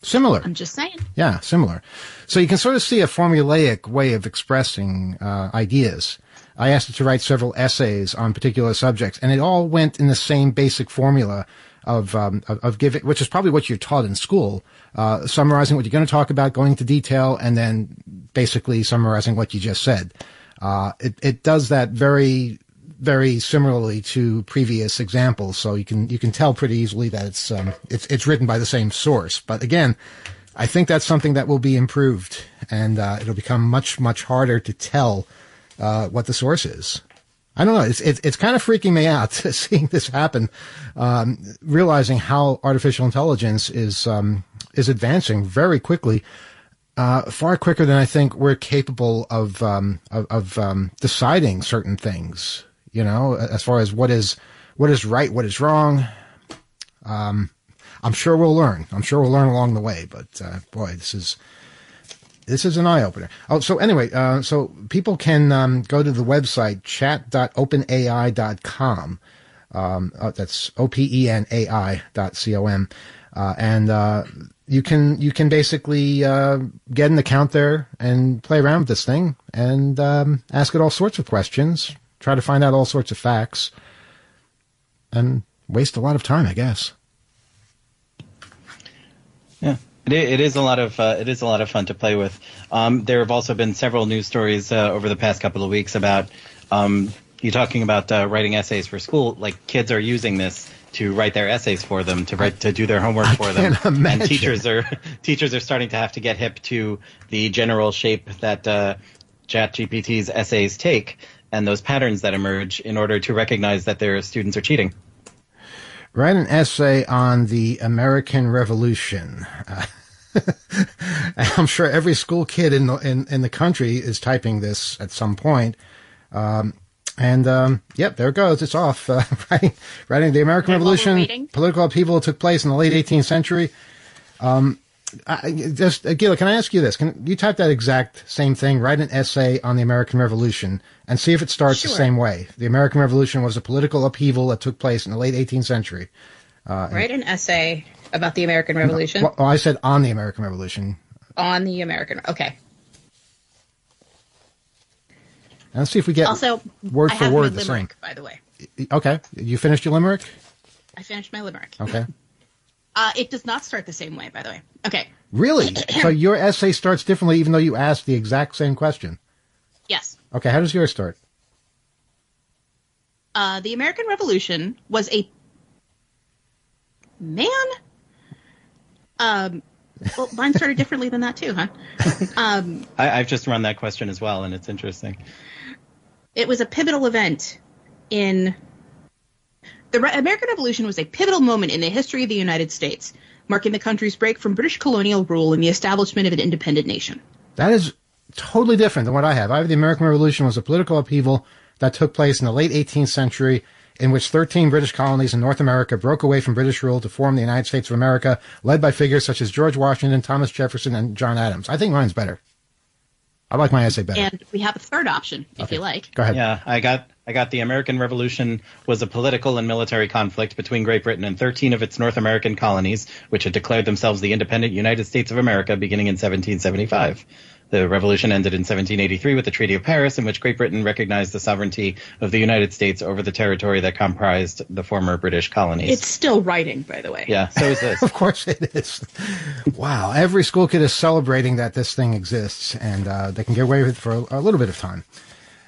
E: Similar.
I: I'm just saying.
E: Yeah, similar. So you can sort of see a formulaic way of expressing uh, ideas. I asked it to write several essays on particular subjects, and it all went in the same basic formula of um, of, of giving, which is probably what you're taught in school, uh, summarizing what you're going to talk about, going into detail, and then basically summarizing what you just said. Uh, it it does that very very similarly to previous examples, so you can you can tell pretty easily that it's um, it's it's written by the same source. But again, I think that's something that will be improved, and uh, it'll become much much harder to tell uh, what the source is. I don't know. It's it's, it's kind of freaking me out seeing this happen, um, realizing how artificial intelligence is um, is advancing very quickly, uh, far quicker than I think we're capable of um, of, of um, deciding certain things. You know, as far as what is what is right, what is wrong. Um, I'm sure we'll learn. I'm sure we'll learn along the way. But uh, boy, this is this is an eye opener. Oh, so anyway, uh, so people can um, go to the website chat.openai.com. Um, uh, that's o p e n a i dot c o m, uh, and uh, you can you can basically uh, get an account there and play around with this thing and um, ask it all sorts of questions, try to find out all sorts of facts, and waste a lot of time, I guess.
F: Yeah, it, it is a lot of uh, it is a lot of fun to play with. Um, there have also been several news stories uh, over the past couple of weeks about um, you talking about uh, writing essays for school. Like kids are using this to write their essays for them, to write to do their homework for them,
E: imagine.
F: and teachers are teachers are starting to have to get hip to the general shape that uh, ChatGPT's essays take and those patterns that emerge in order to recognize that their students are cheating.
E: write an essay on the American Revolution. Uh, I'm sure every school kid in the in, in the country is typing this at some point. Um, and um, yep, there it goes. It's off. Uh, writing, writing the American
I: And while we're
E: Revolution, political upheaval took place in the late 18th century. Um, I, just uh, Gila, can I ask you this? Can you type that exact same thing? Write an essay on the American Revolution and see if it starts the same way. The American Revolution was a political upheaval that took place in the late 18th century.
I: Write an essay about the American Revolution
E: Well, oh, I said on the American Revolution.
I: on the American. Okay.
E: And let's see if we get
I: Also,
E: word for word the
I: limerick, by the way.
E: Okay, you finished your limerick.
I: I finished my limerick.
E: Okay,
I: Uh, it does not start the same way, by the way. Okay.
E: really? so your essay starts differently, even though you asked the exact same question.
I: Yes.
E: Okay, how does yours start?
I: Uh, the American Revolution was a man Um, well, mine started differently than that too, huh? Um,
F: I, I've just run that question as well, and it's interesting.
I: it was a pivotal event in the Re- American Revolution was a pivotal moment in the history of the United States, marking the country's break from British colonial rule and the establishment of an independent nation.
E: That is totally different than what I have. I have the American Revolution was a political upheaval that took place in the late 18th century in which 13 British colonies in North America broke away from British rule to form the United States of America, led by figures such as George Washington, Thomas Jefferson, and John Adams. I think mine's better. I like my essay better.
I: And we have a third option, if
E: Okay.
I: you like.
E: Go ahead.
F: Yeah, I got I got the American Revolution was a political and military conflict between Great Britain and 13 of its North American colonies, which had declared themselves the independent United States of America beginning in 1775. The revolution ended in 1783 with the Treaty of Paris, in which Great Britain recognized the sovereignty of the United States over the territory that comprised the former British colonies.
I: It's still writing, by the way.
F: yeah, so is this.
E: Of course it is. Wow. Every school kid is celebrating that this thing exists and uh, they can get away with it for a, a little bit of time.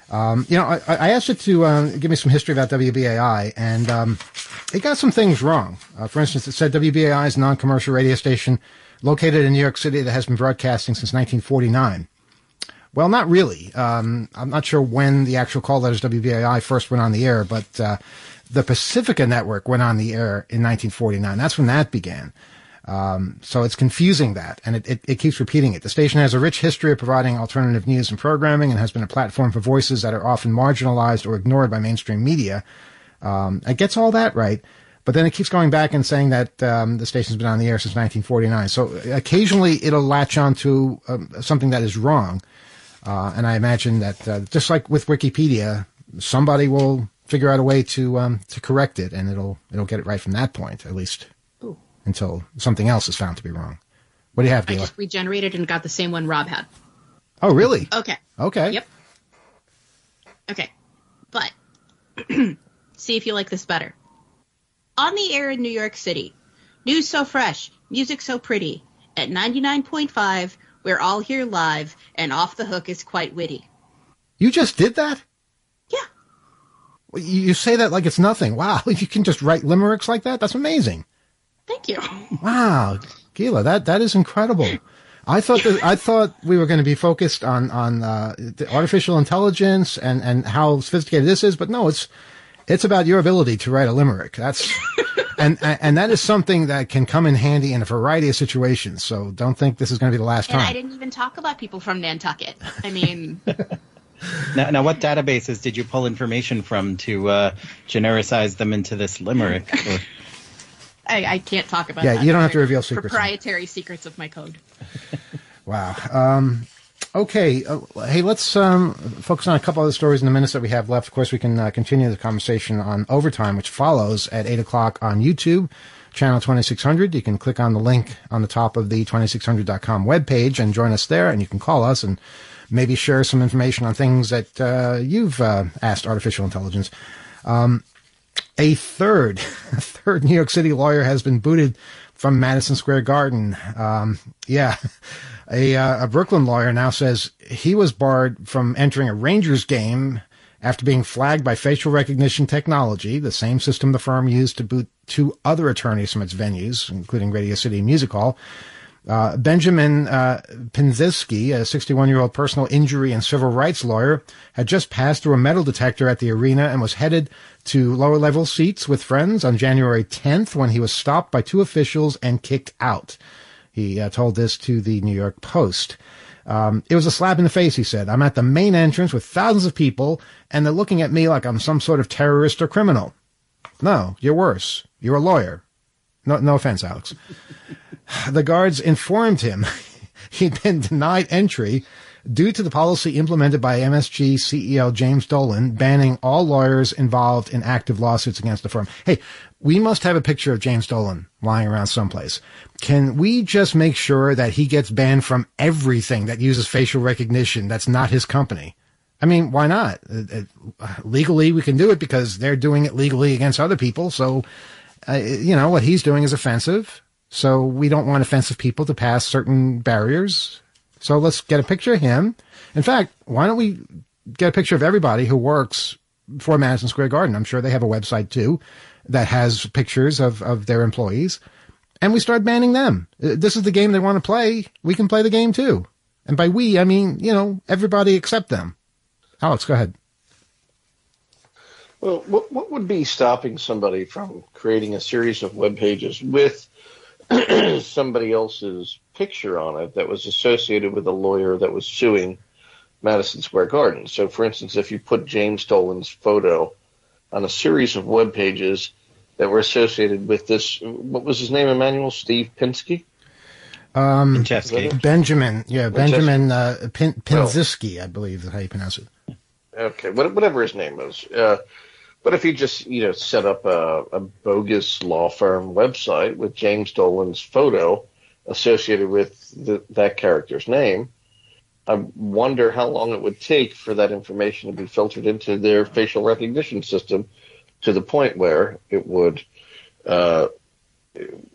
E: Um, you know, I, I asked it to um, give me some history about WBAI, and um, it got some things wrong. Uh, for instance, it said WBAI is a non-commercial radio station located in New York City that has been broadcasting since 1949. Well, not really. Um, I'm not sure when the actual call letters WBAI first went on the air, but uh, the Pacifica Network went on the air in 1949. That's when that began. Um, so it's confusing that, and it, it, it keeps repeating it. The station has a rich history of providing alternative news and programming and has been a platform for voices that are often marginalized or ignored by mainstream media. Um, it gets all that right, but then it keeps going back and saying that um, the station's been on the air since 1949. So occasionally it'll latch on to um, something that is wrong. Uh, and I imagine that uh, just like with Wikipedia, somebody will figure out a way to um, to correct it, and it'll it'll get it right from that point, at least
I: Ooh.
E: until something else is found to be wrong. What do you have,
I: I just regenerated and got the same one Rob had.
E: Oh, really?
I: Okay.
E: Okay.
I: Yep. Okay. But see if you like this better. On the air in New York City. News so fresh, music so pretty. At 99.5, we're all here live, and Off the Hook is quite witty.
E: You just did that?
I: Yeah.
E: You say that like it's nothing. Wow, you can just write limericks like that? That's amazing.
I: Thank you.
E: Wow, Gila, that that is incredible. I thought that, I thought we were going to be focused on on uh, the artificial intelligence and and how sophisticated this is, but no, it's it's about your ability to write a limerick. That's and and that is something that can come in handy in a variety of situations. So don't think this is going to be the last
I: And I didn't even talk about people from Nantucket. I mean,
F: Now, now, what databases did you pull information from to uh, genericize them into this limerick? Or-
I: I, I can't talk about
E: Yeah,
I: that.
E: you don't have to reveal secrets.
I: Proprietary secrets of my code.
E: Wow. Um, okay. Uh, hey, let's um, focus on a couple other stories in the minutes that we have left. Of course, we can uh, continue the conversation on overtime, which follows at 8 o'clock on YouTube, channel 2600. You can click on the link on the top of the 2600.com webpage and join us there, and you can call us and maybe share some information on things that uh, you've uh, asked artificial intelligence. Um, a third, a third New York City lawyer has been booted from Madison Square Garden. Um, yeah, a, uh, a Brooklyn lawyer now says he was barred from entering a Rangers game after being flagged by facial recognition technology, the same system the firm used to boot two other attorneys from its venues, including Radio City Music Hall. Uh, Benjamin uh, Pinziski, a 61 year old personal injury and civil rights lawyer, had just passed through a metal detector at the arena and was headed to lower level seats with friends on January 10th when he was stopped by two officials and kicked out. He uh, told this to the New York Post. Um, it was a slap in the face, he said. I'm at the main entrance with thousands of people, and they're looking at me like I'm some sort of terrorist or criminal. No, you're worse. You're a lawyer. No, no offense, Alex. The guards informed him he'd been denied entry due to the policy implemented by MSG CEO James Dolan banning all lawyers involved in active lawsuits against the firm. Hey, we must have a picture of James Dolan lying around someplace. Can we just make sure that he gets banned from everything that uses facial recognition that's not his company? I mean, why not? Uh, uh, legally, we can do it because they're doing it legally against other people. So, uh, you know, what he's doing is offensive. So we don't want offensive people to pass certain barriers. So let's get a picture of him. In fact, why don't we get a picture of everybody who works for Madison Square Garden? I'm sure they have a website too that has pictures of, of their employees. and we start banning them. Uh, This is the game they want to play. We can play the game too. And by we, I mean, you know, everybody except them. Alex, go ahead.
H: Well, what, what would be stopping somebody from creating a series of web pages with somebody else's picture on it that was associated with a lawyer that was suing Madison Square Garden? So, for instance, if you put James Dolan's photo on a series of web pages that were associated with this, what was his name, Emmanuel? Steve Pinsky?
E: Um, Benjamin, yeah, Benjamin uh, Pin, Pinziski, I believe is how you pronounce it.
H: Okay, whatever his name is. Uh, but if he just, you know, set up a, a bogus law firm website with James Dolan's photo associated with the, that character's name, I wonder how long it would take for that information to be filtered into their facial recognition system to the point where it would uh,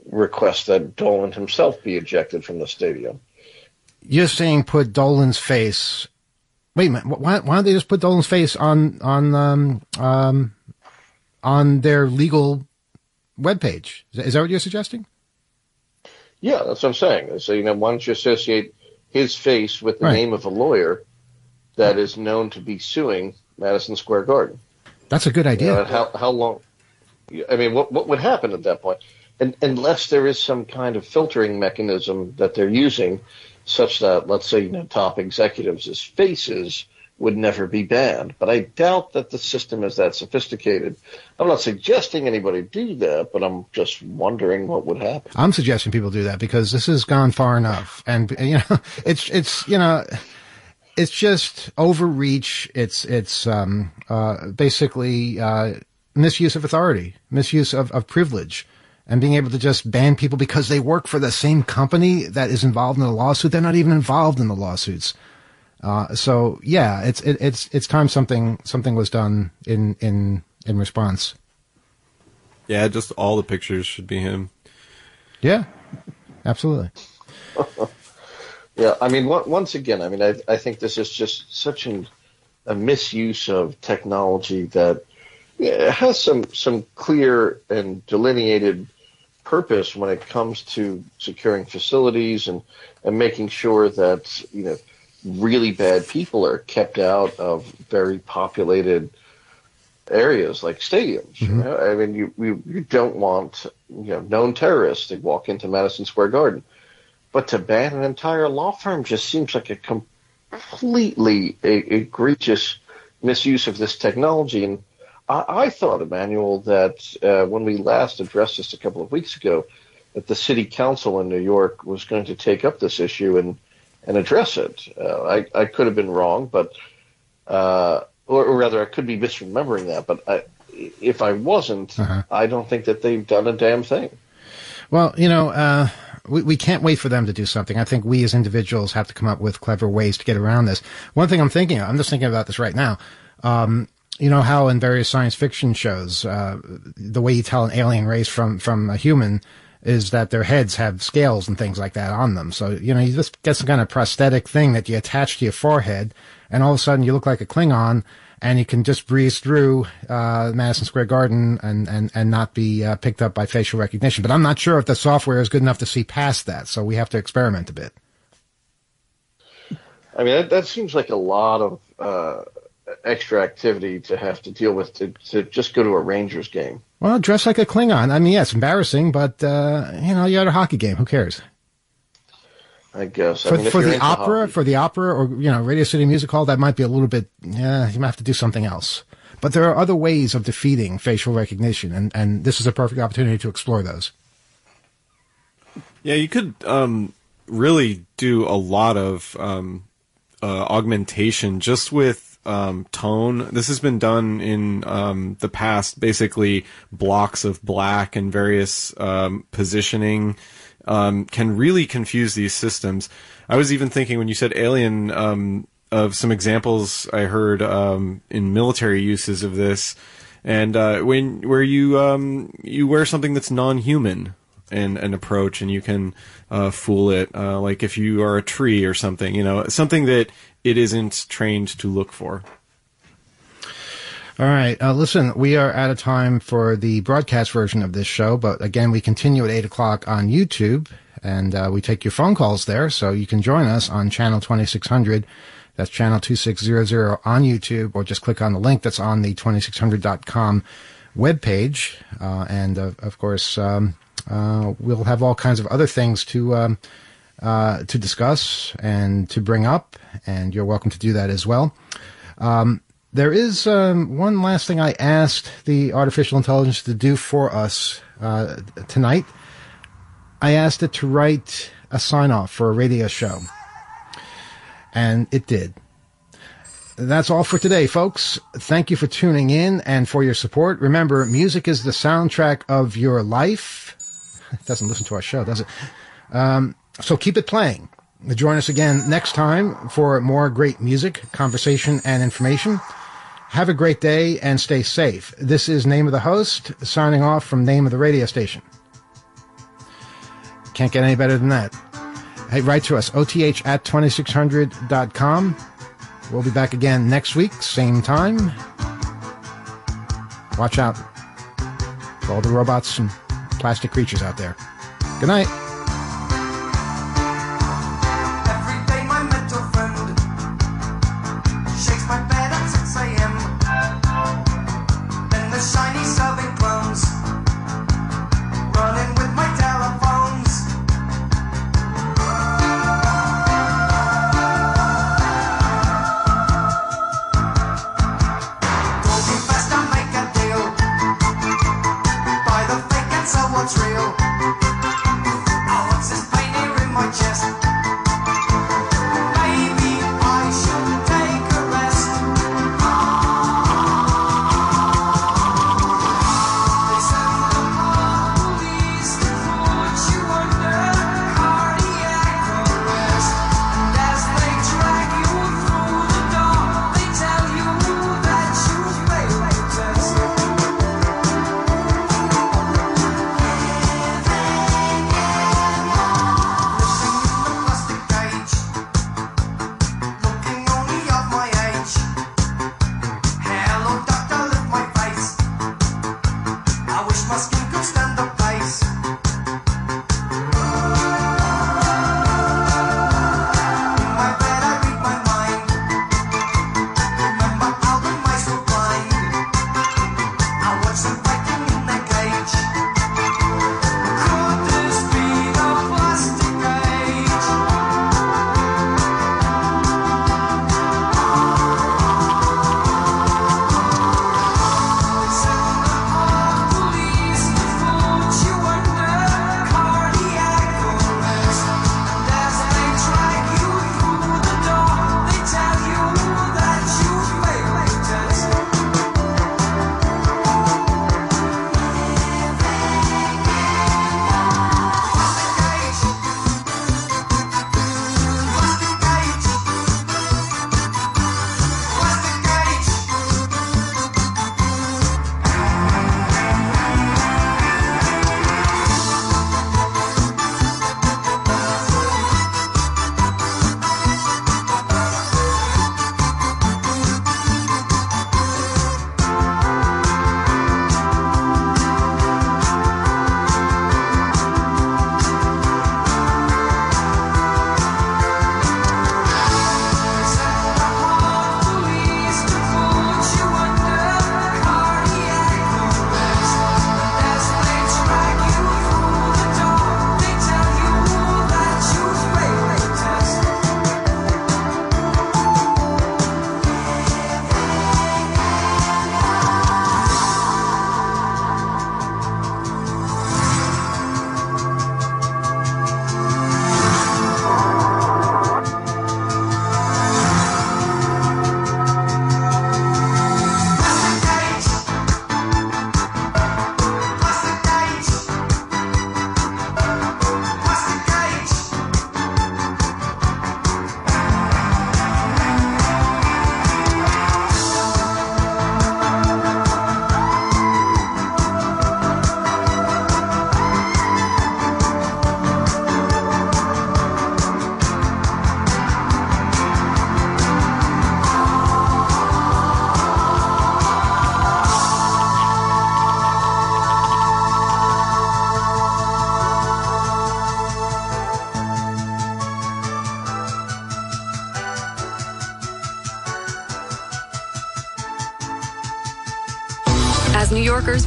H: request that Dolan himself be ejected from the stadium.
E: You're saying put Dolan's face. Wait a minute. Why, why don't they just put Dolan's face on on um, um, on their legal webpage? Is that, is that what you're suggesting?
H: Yeah, that's what I'm saying. So, you know, why don't you associate his face with the
E: Right.
H: name of a lawyer that is known to be suing Madison Square Garden?
E: That's a good
H: You
E: idea.
H: know, how, how long? I mean, what, what would happen at that point? And, unless there is some kind of filtering mechanism that they're using, such that, let's say, you know, top executives' faces would never be banned. But I doubt that the system is that sophisticated. I'm not suggesting anybody do that, but I'm just wondering what would happen.
E: I'm suggesting people do that because this has gone far enough, and you know, it's it's you know, it's just overreach. It's it's um, uh, basically uh, misuse of authority, misuse of, of privilege, and being able to just ban people because they work for the same company that is involved in the lawsuit. They're not even involved in the lawsuits. Uh, so yeah, it's it, it's it's time something something was done in in in response.
G: Yeah, just all the pictures should be him.
E: Yeah, absolutely.
H: Yeah, I mean, once again, I mean, I, I think this is just such an, a misuse of technology that yeah, has some some clear and delineated purpose when it comes to securing facilities and and making sure that you know really bad people are kept out of very populated areas like stadiums. You know? I mean, you, you you don't want you know known terrorists to walk into Madison Square Garden. But to ban an entire law firm just seems like a completely e- egregious misuse of this technology. And I, I thought, Emmanuel, that uh, when we last addressed this a couple of weeks ago, that the city council in New York was going to take up this issue and, and address it. Uh, I, I could have been wrong, but uh, or, or rather, I could be misremembering that. But I, if I wasn't,
E: Uh-huh.
H: I don't think that they've done a damn thing.
E: Well, you know, uh, we, we can't wait for them to do something. I think we as individuals have to come up with clever ways to get around this. One thing I'm thinking of, I'm just thinking about this right now. Um, you know how in various science fiction shows, uh, the way you tell an alien race from, from a human is that their heads have scales and things like that on them. So, you know, you just get some kind of prosthetic thing that you attach to your forehead and all of a sudden you look like a Klingon and you can just breeze through uh, Madison Square Garden and and and not be uh, picked up by facial recognition. But I'm not sure if the software is good enough to see past that, so we have to experiment a bit.
H: I mean, that, that seems like a lot of uh, extra activity to have to deal with to, to just go to a Rangers game.
E: Well, dress like a Klingon. I mean, yeah, it's embarrassing, but uh, you know, you're at a hockey game. Who cares?
H: I guess. I
E: For,
H: mean,
E: for the opera,
H: hockey-
E: for the opera, or you know, Radio City Music Hall, that might be a little bit. Yeah, you might have to do something else. But there are other ways of defeating facial recognition, and and this is a perfect opportunity to explore those.
G: Yeah, you could um, really do a lot of um, uh, augmentation just with um, tone. This has been done in um, the past, basically blocks of black and various um, positioning um, can really confuse these systems. I was even thinking when you said alien um, of some examples I heard um, in military uses of this, and uh, when where you you wear something that's non-human and an approach, and you can uh, fool it, uh, like if you are a tree or something, you know, something that it isn't trained to look for.
E: All right. Uh, listen, we are out of time for the broadcast version of this show, but again, we continue at 8 o'clock on YouTube, and uh, we take your phone calls there, so you can join us on channel 2600. That's channel 2600 on YouTube, or just click on the link that's on the 2600.com webpage. Uh, and uh, of course, um, uh, we'll have all kinds of other things to um, uh, to discuss and to bring up, and you're welcome to do that as well. Um, there is um, one last thing I asked the artificial intelligence to do for us uh, tonight. I asked it to write a sign off for a radio show, and it did. That's all for today, folks. Thank you for tuning in and for your support. Remember, music is the soundtrack of your life. Doesn't listen to our show, does it? Um, so keep it playing. Join us again next time for more great music, conversation, and information. Have a great day and stay safe. This is Name of the Host signing off from Name of the Radio Station. Can't get any better than that. Hey, write to us, oth at 2600.com. We'll be back again next week, same time. Watch out for all the robots and plastic creatures out there. Good night.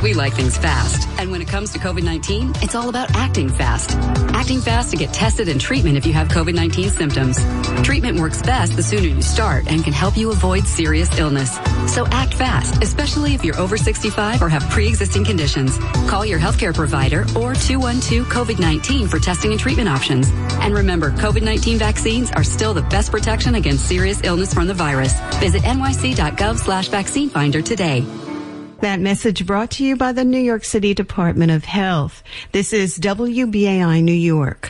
J: We like things fast. And when it comes to COVID-19, it's all about acting fast. Acting fast to get tested and treatment if you have COVID-19 symptoms. Treatment works best the sooner you start and can help you avoid serious illness. So act fast, especially if you're over 65 or have pre-existing conditions. Call your healthcare provider or 212-COVID-19 for testing and treatment options. And remember, COVID-19 vaccines are still the best protection against serious illness from the virus. Visit nyc.gov slash vaccine finder today.
K: That message brought to you by the New York City Department of Health. This is WBAI New York.